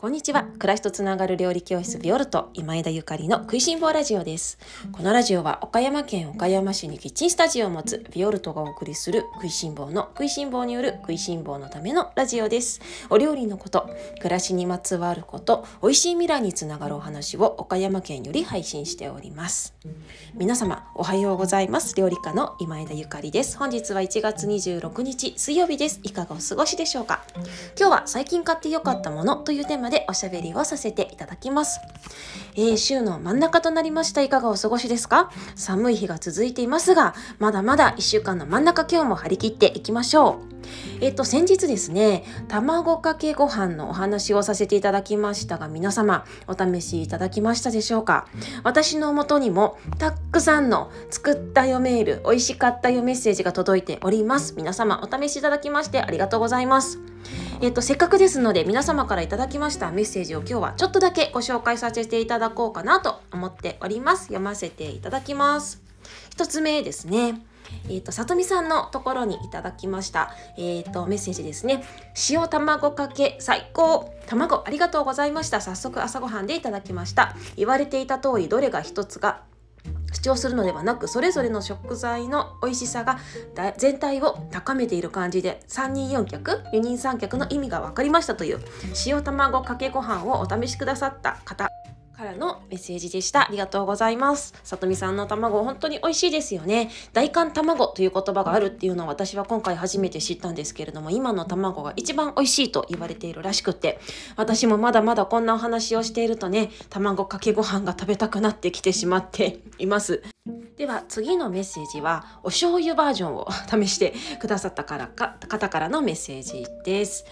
こんにちは。暮らしとつながる料理教室ビオルト今枝ゆかりの食いしん坊ラジオです。このラジオは岡山県岡山市にキッチンスタジオを持つビオルトがお送りする食いしん坊の食いしん坊による食いしん坊のためのラジオです。お料理のこと、暮らしにまつわること、美味しい未来につながるお話を岡山県より配信しております。皆様、おはようございます。料理家の今枝ゆかりです。本日は1月26日水曜日です。いかがお過ごしでしょうか？今日は最近買ってよかったものというテーマでおしゃべりをさせていただきます。えー、週の真ん中となりました。いかがお過ごしですか？寒い日が続いていますが、まだまだ1週間の真ん中今日も張り切っていきましょう。えっ、と、先日ですね、卵かけご飯のお話をさせていただきましたが、皆様、お試しいただきましたでしょうか？私の元にも、たくさんの作ったよメール、美味しかったよメッセージが届いております。皆様、お試しいただきましてありがとうございます。えっ、と、せっかくですので、皆様からいただきましたメッセージを今日はちょっとだけご紹介させていただこうかなと思っております。読ませていただきます。一つ目ですね。えっ、ー、と、さとみさんのところにいただきました。えっ、ー、と、メッセージですね。塩卵かけ最高卵ありがとうございました。早速朝ごはんでいただきました。言われていた通り、どれが一つが主張するのではなくそれぞれの食材の美味しさが全体を高めている感じで3人4脚4人3脚の意味が分かりましたという塩卵かけご飯をお試しくださった方。からのメッセージでした。ありがとうございます。さとみさんの卵、本当に美味しいですよね。大寒卵という言葉があるっていうのは私は今回初めて知ったんですけれども、今の卵が一番美味しいと言われているらしくて、私もまだまだこんなお話をしているとね、卵かけご飯が食べたくなってきてしまって います。では次のメッセージはお醤油バージョンを 試してくださったからか方からのメッセージです。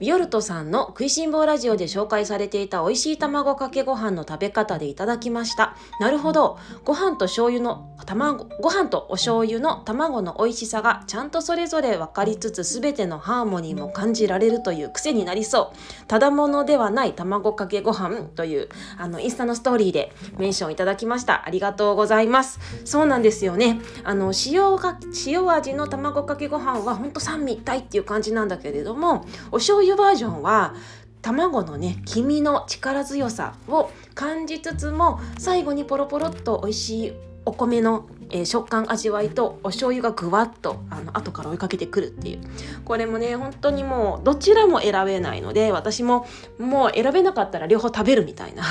ビオルトさんの食いしん坊ラジオで紹介されていた美味しい卵かけご飯の食べ方でいただきました。なるほど。ご飯と醤油の卵、ご飯とお醤油の卵の美味しさがちゃんとそれぞれ分かりつつ全てのハーモニーも感じられるという癖になりそう。ただものではない卵かけご飯というあのインスタのストーリーでメンションいただきました。ありがとうございます。そうなんですよねあの塩が塩味の卵かけご飯はほんと三位一体っていう感じなんだけれどもお醤油バージョンは卵のね黄身の力強さを感じつつも最後にポロポロっと美味しいお米のえー、食感味わいとお醤油がぐわっとあの後から追いかけてくるっていう。これもね本当にもうどちらも選べないので私ももう選べなかったら両方食べるみたいな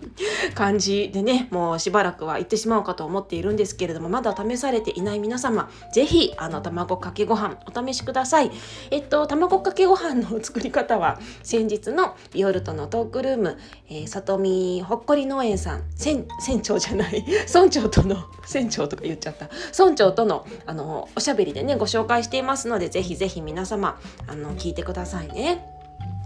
感じでねもうしばらくは行ってしまおうかと思っているんですけれどもまだ試されていない皆様是非あの卵かけご飯お試しください。えっと卵かけご飯の作り方は先日のビオルトのトークルーム、えー、里見ほっこり農園さん船長じゃない村長との船長ととか言っちゃった村長とのあのおしゃべりでねご紹介していますのでぜひぜひ皆様あの聞いてくださいね。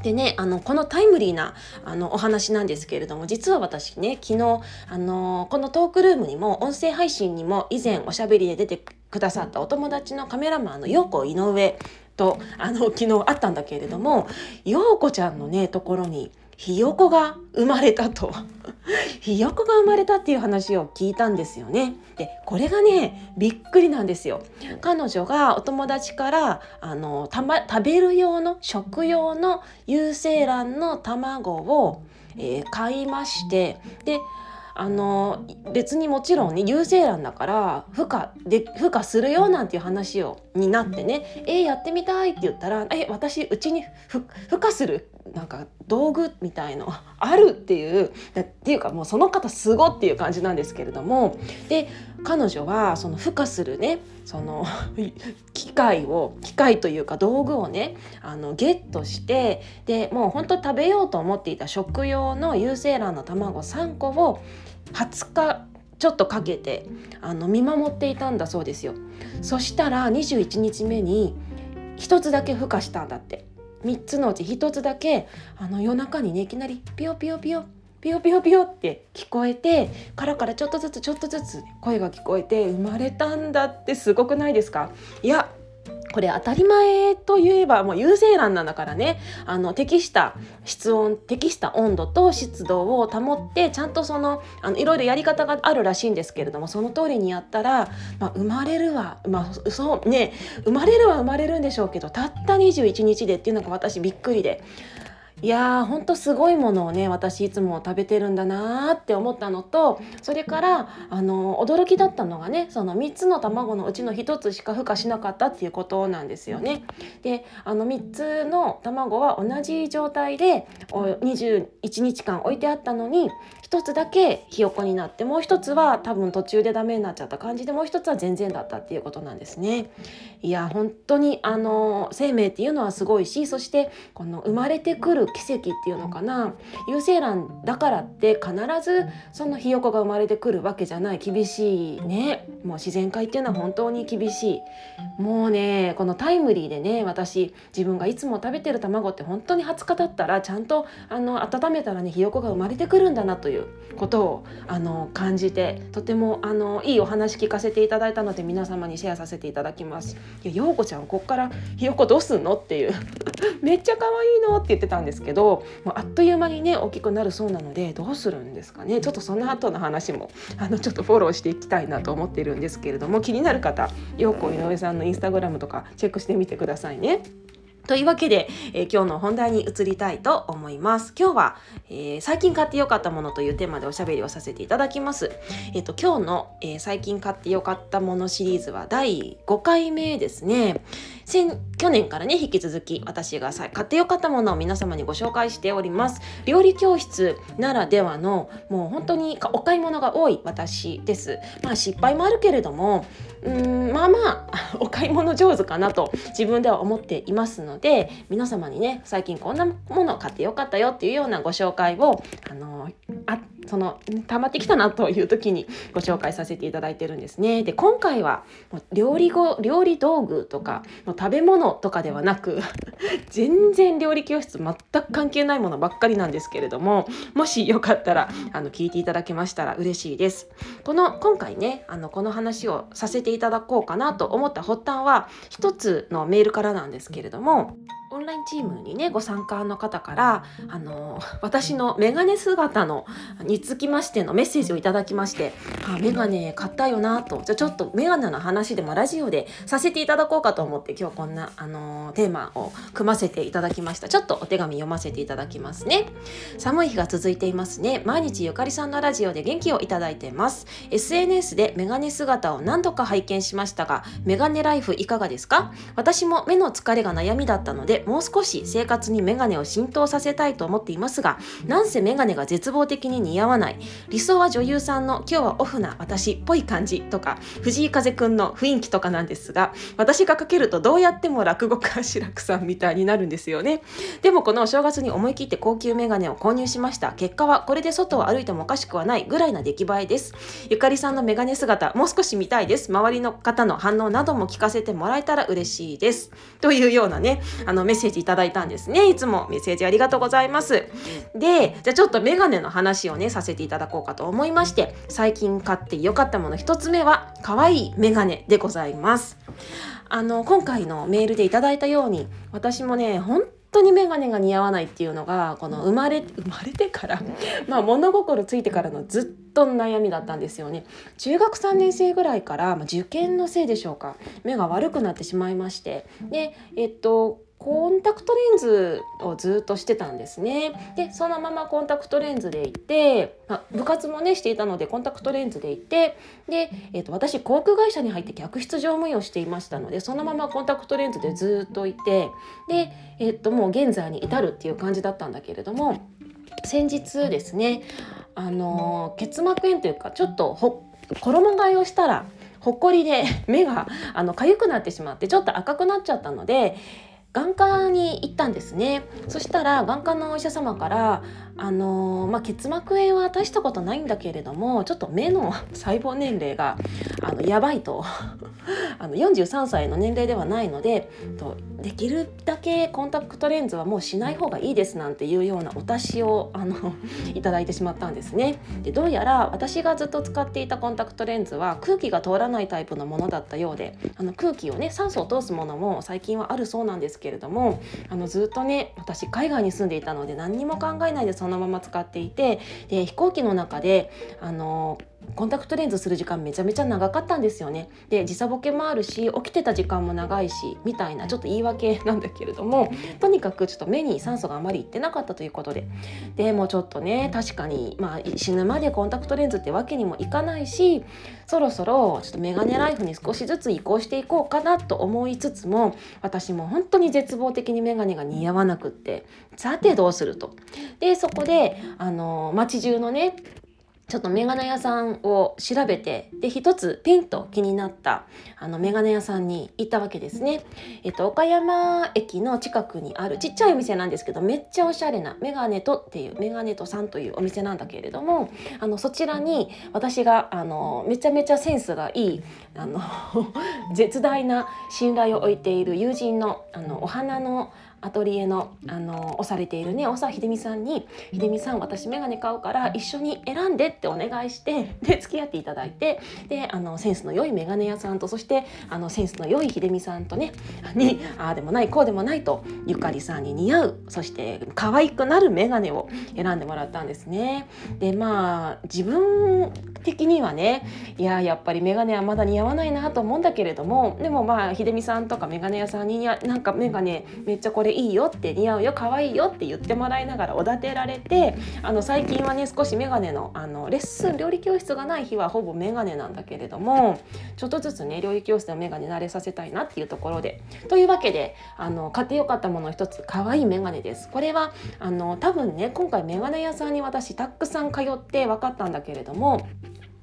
でね、あのこのタイムリーなあのお話なんですけれども実は私ね昨日あのこのトークルームにも音声配信にも以前おしゃべりで出てくださったお友達のカメラマンの陽子井上とあの昨日会ったんだけれども陽子ちゃんのねところにひよこが生まれたと ひよこが生まれたっていう話を聞いたんですよね。でこれがねびっくりなんですよ。彼女がお友達からあのた、ま、食べる用の食用の有精卵の卵を、えー、買いましてであの別にもちろんね有精卵だから孵化で孵化するよなんていう話をになってね「えー、やってみたい」って言ったら「え私うちに孵化するなんか道具みたいの あるっていうっていうかもうその方すごっていう感じなんですけれどもで彼女はその孵化するねその 機械を機械というか道具をねあのゲットしてでもう本当食べようと思っていた食用の有精卵の卵3個を20日ちょっとかけてあの見守っていたんだそうですよ。そしたら21日目に1つだけ孵化したんだって。3つのうち1つだけあの夜中にねいきなりピヨピヨピヨピヨピヨピヨって聞こえてからからちょっとずつちょっとずつ声が聞こえて生まれたんだってすごくないですか？いやこれ当たり前といえばもう優勢欄なんだからねあの適した室温適した温度と湿度を保ってちゃんとそのあのいろいろやり方があるらしいんですけれどもその通りにやったら、まあ、生まれるは、まあ、そうね生まれるは生まれるんでしょうけどたった21日でっていうのが私びっくりで。いやーほんとすごいものをね私いつも食べてるんだなーって思ったのとそれからあの驚きだったのがねその3つの卵のうちの1つしか孵化しなかったっていうことなんですよね。であの3つの卵は同じ状態で21日間置いてあったのに1つだけひよこになってもう1つは多分途中でダメになっちゃった感じでもう1つは全然だったっていうことなんですね。いや本当にあの生命っていうのはすごいしそしてこの生まれてくる奇跡っていうのかな。有精卵だからって必ずそのひよこが生まれてくるわけじゃない。厳しいね。もう自然界っていうのは本当に厳しい。もうねこのタイムリーでね私自分がいつも食べてる卵って本当に20日経ったらちゃんとあの温めたらねひよこが生まれてくるんだなということをあの感じてとてもあのいいお話聞かせていただいたので皆様にシェアさせていただきます。いや陽子ちゃんこっからひよこどうすんの？っていう。めっちゃ可愛いの？って言ってたんですですけどもうあっという間にね大きくなるそうなのでどうするんですかねちょっとその後の話もあのちょっとフォローしていきたいなと思っているんですけれども気になる方陽子井上さんのインスタグラムとかチェックしてみてくださいね。というわけで、えー、今日の本題に移りたいと思います。今日は、えー、最近買ってよかったものというテーマでおしゃべりをさせていただきます。えっ、ー、と今日の、えー、最近買ってよかったものシリーズは第5回目ですね。先去年からね引き続き私が買ってよかったものを皆様にご紹介しております。料理教室ならではのもう本当にお買い物が多い私です。まあ失敗もあるけれどもうんまあまあお買い物上手かなと自分では思っていますのでで皆様にね最近こんなものを買ってよかったよっていうようなご紹介をあのその溜まってきたなという時にご紹介させていただいてるんですね。で今回は料理後料理道具とか食べ物とかではなく 全然料理教室全く関係ないものばっかりなんですけれどももしよかったらあの聞いていただけましたら嬉しいです。この今回ねあのこの話をさせていただこうかなと思った発端は一つのメールからなんですけれどもオンラインチームにねご参加の方からあの 私のメガネ姿のにつきましてのメッセージをいただきまして「あメガネ買ったよな」と。じゃあちょっとメガネの話でもラジオでさせていただこうかと思って今日こんなあのテーマを組ませていただきました。ちょっとお手紙読ませていただきますね。寒い日が続いていますね。毎日ゆかりさんのラジオで元気をいただいてます。SNS でメガネ姿を何度か拝見しましたがメガネライフいかがですか？私も目の疲れが悩みだったのでもう少し生活にメガネを浸透させたいと思っていますがなんせメガネが絶望的に似合わない。理想は女優さんの今日はオフな私っぽい感じとか藤井風くんの雰囲気とかなんですが私がかけるとどうやっても落語家志らくさんみたいになるんですよね。でもこのお正月に思い切って高級メガネを購入しました。結果はこれで外を歩いてもおかしくはないぐらいな出来栄えです。ゆかりさんのメガネ姿もう少し見たいです。周りの方の反応なども聞かせてもらえたら嬉しいです。というようなねあのメッセージいただいたんですね。いつもメッセージありがとうございます。でじゃあちょっとメガネの話をねさせていただこうかと思いまして最近買って良かったもの1つ目は可愛いメガネでございます。あの今回のメールでいただいたように私もね本当に眼鏡が似合わないっていうのがこの生まれ生まれてからまあ物心ついてからのずっと悩みだったんですよね。中学3年生ぐらいから、まあ、受験のせいでしょうか目が悪くなってしまいまして。でえっとコンタクトレンズをずっとしてたんですね。でそのままコンタクトレンズでいて、まあ、部活もねしていたのでコンタクトレンズでいてで、えーと、私航空会社に入って客室乗務員をしていましたのでそのままコンタクトレンズでずっといてで、えーと、もう現在に至るっていう感じだったんだけれども先日ですねあの結膜炎というかちょっとほ衣替えをしたらほっこりで目があの痒くなってしまってちょっと赤くなっちゃったので眼科に行ったんですね。そしたら眼科のお医者様からあのまあ、結膜炎は大したことないんだけれどもちょっと目の細胞年齢があのやばいと。あの43歳の年齢ではないのでとできるだけコンタクトレンズはもうしない方がいいですなんていうようなお達しをあの いただいてしまったんですね。でどうやら私がずっと使っていたコンタクトレンズは空気が通らないタイプのものだったようであの空気をね酸素を通すものも最近はあるそうなんですけれどもあのずっとね私海外に住んでいたので何にも考えないでそのまま使っていてで飛行機の中であのコンタクトレンズする時間めちゃめちゃ長かったんですよね。で時差ボケもあるし起きてた時間も長いしみたいなちょっと言い訳なんだけれどもとにかくちょっと目に酸素があまりいってなかったということででもちょっとね確かに、まあ、死ぬまでコンタクトレンズってわけにもいかないしそろそろちょっとメガネライフに少しずつ移行していこうかなと思いつつも私も本当に絶望的にメガネが似合わなくってさてどうすると。でそこであの街中のねちょっとメガネ屋さんを調べて、で、一つピンと気になったあのメガネ屋さんに行ったわけですね。えっと、岡山駅の近くにあるちっちゃいお店なんですけど、めっちゃおしゃれなメガネとっていう、メガネとさんというお店なんだけれども、あの、そちらに私が、あの、めちゃめちゃセンスがいい、あの 絶大な信頼を置いている友人の、あの、お花のアトリエのあの押されているね長秀美さんに「秀美さん私眼鏡買うから一緒に選んで」ってお願いしてで付き合っていただいてであのセンスの良い眼鏡屋さんとそしてあのセンスの良い秀美さんとねにああでもないこうでもないとゆかりさんに似合うそして可愛くなる眼鏡を選んでもらったんですね。でまあ自分的にはねいややっぱり眼鏡はまだ似合わないなと思うんだけれどもでもまあ秀美さんとか眼鏡屋さんになんか眼鏡めっちゃこれれいいよって似合うよ可愛いよって言ってもらいながらおだてられてあの最近はね少し眼鏡のあのレッスン料理教室がない日はほぼ眼鏡なんだけれどもちょっとずつね料理教室の眼鏡慣れさせたいなっていうところで。というわけであの買ってよかったもの一つ可愛い眼鏡です。これはあの多分ね今回眼鏡屋さんに私たくさん通って分かったんだけれども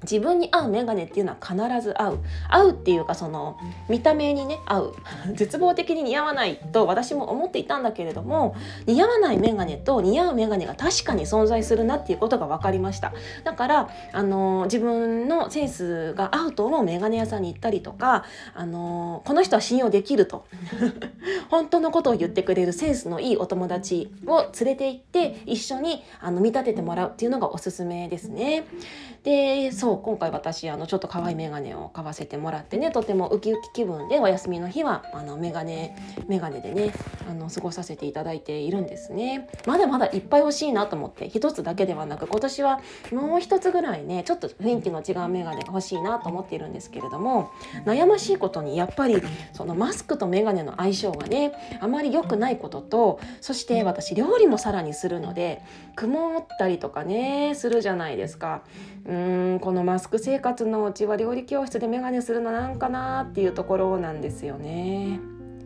自分に合うメガネっていうのは必ず合う。合うっていうかその見た目にね合う。絶望的に似合わないと私も思っていたんだけれども似合わないメガネと似合うメガネが確かに存在するなっていうことが分かりました。だからあの自分のセンスが合うと思うメガネ屋さんに行ったりとかあのこの人は信用できると。本当のことを言ってくれるセンスのいいお友達を連れて行って一緒にあの見立ててもらうっていうのがおすすめですねでそう今回私あのちょっと可愛いメガネを買わせてもらってねとてもウキウキ気分でお休みの日はあのメガネメガネでねあの過ごさせていただいているんですねまだまだいっぱい欲しいなと思って一つだけではなく今年はもう一つぐらいねちょっと雰囲気の違うメガネが欲しいなと思っているんですけれども悩ましいことにやっぱりそのマスクとメガネの相性がねあまり良くないこととそして私料理もさらにするので曇ったりとかねするじゃないですか。うーんこのマスク生活のうちは料理教室でメガネするのなんかなっていうところなんですよね。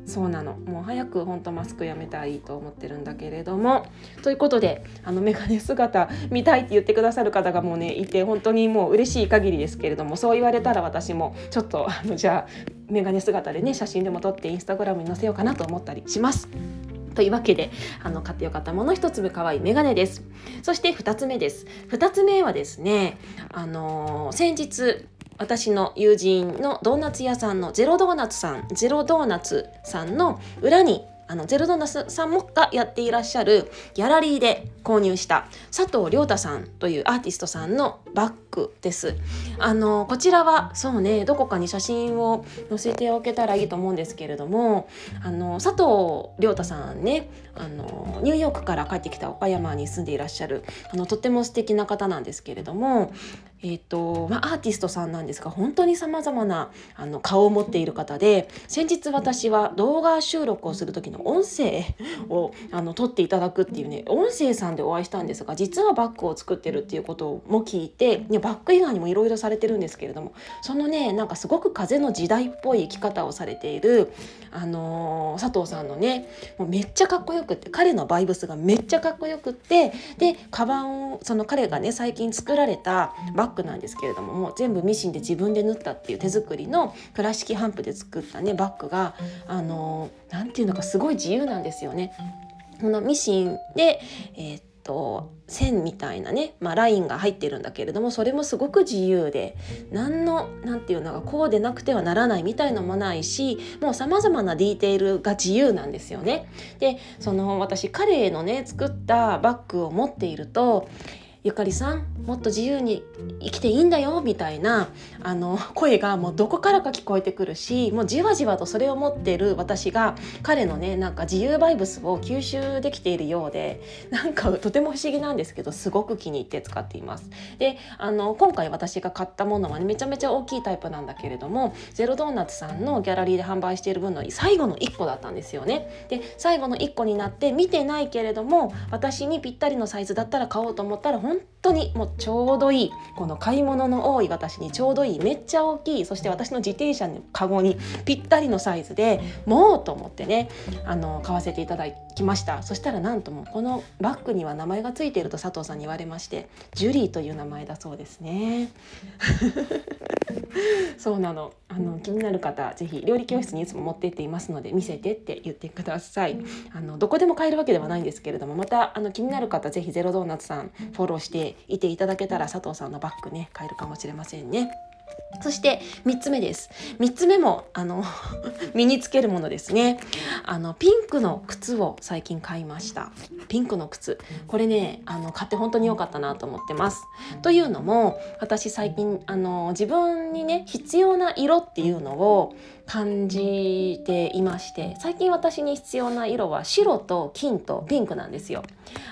そうなのもう早く本当マスクやめたいと思ってるんだけれどもということであのメガネ姿見たいって言ってくださる方がもうねいて本当にもう嬉しい限りですけれどもそう言われたら私もちょっとあのじゃあメガネ姿でね写真でも撮ってインスタグラムに載せようかなと思ったりします。というわけであの買ってよかったもの1粒可愛いメガネです。そして2つ目です。2つ目はですねあのー、先日私の友人のドーナツ屋さんのゼロドーナツさんゼロドーナツさんの裏にあのゼルドナスさんもがやっていらっしゃるギャラリーで購入した佐藤亮太さんというアーティストさんのバッグです。あのこちらはそうねどこかに写真を載せておけたらいいと思うんですけれどもあの佐藤亮太さんねあのニューヨークから帰ってきた岡山に住んでいらっしゃるあのとても素敵な方なんですけれどもえーとまあ、アーティストさんなんですが本当にさまざまなあの顔を持っている方で先日私は動画収録をする時の音声をあの撮っていただくっていうね音声さんでお会いしたんですが実はバッグを作ってるっていうことも聞いていバッグ以外にもいろいろされてるんですけれどもそのねなんかすごく風の時代っぽい生き方をされている、あのー、佐藤さんのねもうめっちゃかっこよくって彼のバイブスがめっちゃかっこよくってでカバンをその彼がね最近作られたバッグッグなんですけれどももう全部ミシンで自分で縫ったっていう手作りの倉敷ハンプで作ったねバッグがあの何て言うのかすごい自由なんですよね。このミシンで、えーと線みたいなね、まあ、ラインが入ってるんだけれどもそれもすごく自由で何の何て言うのがこうでなくてはならないみたいのもないしもうさまざまなディテールが自由なんですよね。でその私彼のね作ったバッグを持っているとゆかりさんもっと自由に生きていいんだよみたいなあの声がもうどこからか聞こえてくるしもうじわじわとそれを持っている私が彼のねなんか自由バイブスを吸収できているようでなんかとても不思議なんですけどすごく気に入って使っています。であの今回私が買ったものは、ね、めちゃめちゃ大きいタイプなんだけれどもゼロドーナツさんのギャラリーで販売している分の最後の1個だったんですよね。で最後の1個になって見てないけれども私にぴったりのサイズだったら買おうと思ったら本 تمام 当にもうちょうどいいこの買い物の多い私にちょうどいいめっちゃ大きいそして私の自転車のカゴにぴったりのサイズでもうと思ってねあの買わせていただきました。そしたらなんともこのバッグには名前がついていると佐藤さんに言われましてジュリーという名前だそうですね。そうなの。あの気になる方ぜひ料理教室にいつも持ってっていますので見せてって言ってください。あのどこでも買えるわけではないんですけれどもまたあの気になる方ぜひゼロドーナツさんフォローしていていただけたら佐藤さんのバッグね買えるかもしれませんね。そして3つ目です。3つ目もあの 身につけるものですね。あのピンクの靴を最近買いました。ピンクの靴。これね、あの買って本当に良かったなと思ってます。というのも、私最近あの自分にね必要な色っていうのを感じていまして、最近私に必要な色は白と金とピンクなんですよ。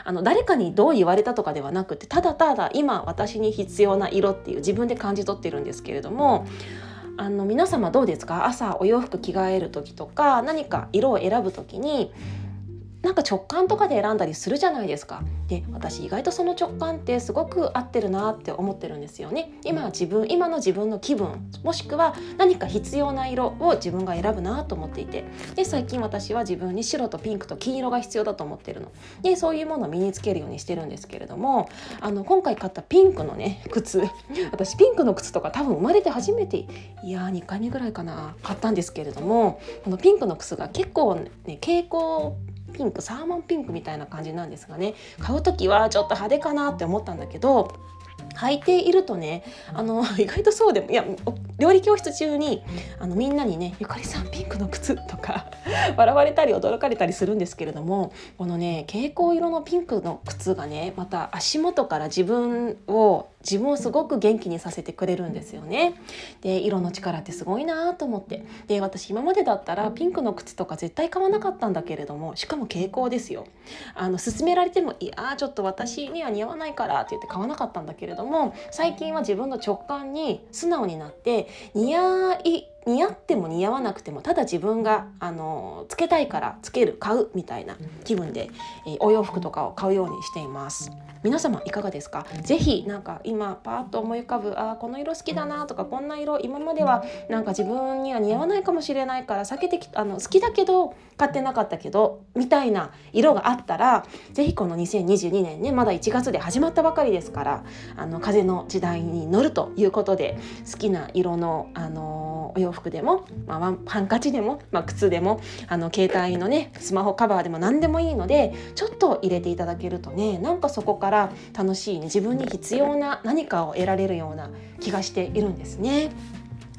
あの誰かにどう言われたとかではなくて、ただただ今私に必要な色っていう自分で感じ取ってるんですけれども。あの皆様どうですか？朝お洋服着替える時とか何か色を選ぶ時になんか直感とかで選んだりするじゃないですか。で私意外とその直感ってすごく合ってるなって思ってるんですよね。今自分今の自分の気分もしくは何か必要な色を自分が選ぶなと思っていてで最近私は自分に白とピンクと金色が必要だと思ってるのでそういうものを身につけるようにしてるんですけれどもあの今回買ったピンクのね靴 私ピンクの靴とか多分生まれて初めていやー2回目ぐらいかな買ったんですけれどもこのピンクの靴が結構ね蛍光ピンクサーモンピンクみたいな感じなんですがね。買う時はちょっと派手かなって思ったんだけど履いているとねあの 意外とそうでもいや料理教室中にあのみんなにね「ゆかりさんピンクの靴」とか 笑われたり驚かれたりするんですけれどもこのね蛍光色のピンクの靴がねまた足元から自分を自分をすごく元気にさせてくれるんですよね。で色の力ってすごいなと思ってで私今までだったらピンクの靴とか絶対買わなかったんだけれどもしかも蛍光ですよ。あの勧められても「いやちょっと私には似合わないから」って言って買わなかったんだけれども最近は自分の直感に素直になって似合い似合っても似合わなくてもただ自分があのつけたいからつける買うみたいな気分で、えー、お洋服とかを買うようにしています。皆様いかがですか？ぜひなんか今パーッと思い浮かぶあこの色好きだなとかこんな色今まではなんか自分には似合わないかもしれないから避けてきあの好きだけど買ってなかったけどみたいな色があったらぜひこの2022年ねまだ1月で始まったばかりですからあの風の時代に乗るということで好きな色のあのお洋服でも、まあ、ハンカチでも、まあ、靴でもあの携帯のねスマホカバーでも何でもいいのでちょっと入れていただけるとねなんかそこから楽しい、ね、自分に必要な何かを得られるような気がしているんですね。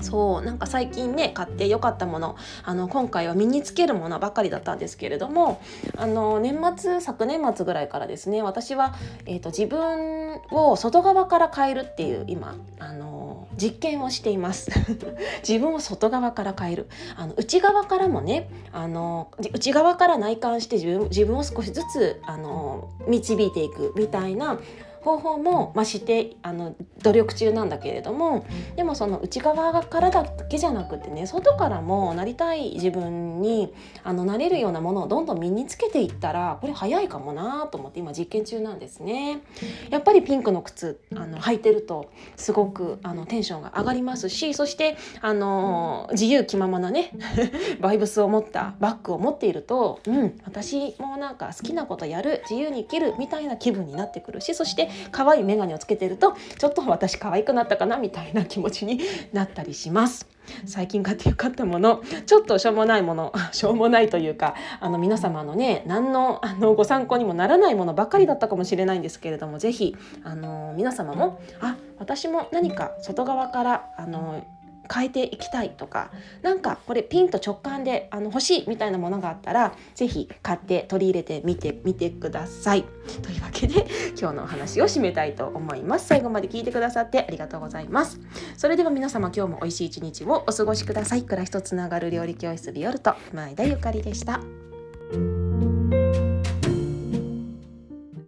そうなんか最近ね買ってよかったものあの今回は身につけるものばかりだったんですけれどもあの年末昨年末ぐらいからですね私は、えーと、自分を外側から変えるっていう今あの実験をしています。自分を外側から変える。あの内側からもねあの内側から内観して自分自分を少しずつあの導いていくみたいな方法も、まあ、してあの努力中なんだけれどもでもその内側からだけじゃなくてね外からもなりたい自分にあのなれるようなものをどんどん身につけていったらこれ早いかもなと思って今実験中なんですね。やっぱりピンクの靴あの履いてるとすごくあのテンションが上がりますしそしてあの自由気ままなね バイブスを持ったバッグを持っているとうん私もなんか好きなことやる自由に生きるみたいな気分になってくるしそして可愛い眼鏡をつけてるとちょっと私可愛くなったかなみたいな気持ちになったりします。最近買ってよかったものちょっとしょうもないもの しょうもないというかあの皆様のね何のあのご参考にもならないものばっかりだったかもしれないんですけれども是非あの皆様もあ私も何か外側からあの変えていきたいとかなんかこれピンと直感であの欲しいみたいなものがあったら是非買って取り入れてみてみてください。というわけで今日のお話を締めたいと思います。最後まで聞いてくださってありがとうございます。それでは皆様今日も美味しい一日をお過ごしください。暮らしとつながる料理教室ビオルト前田ゆかりでした。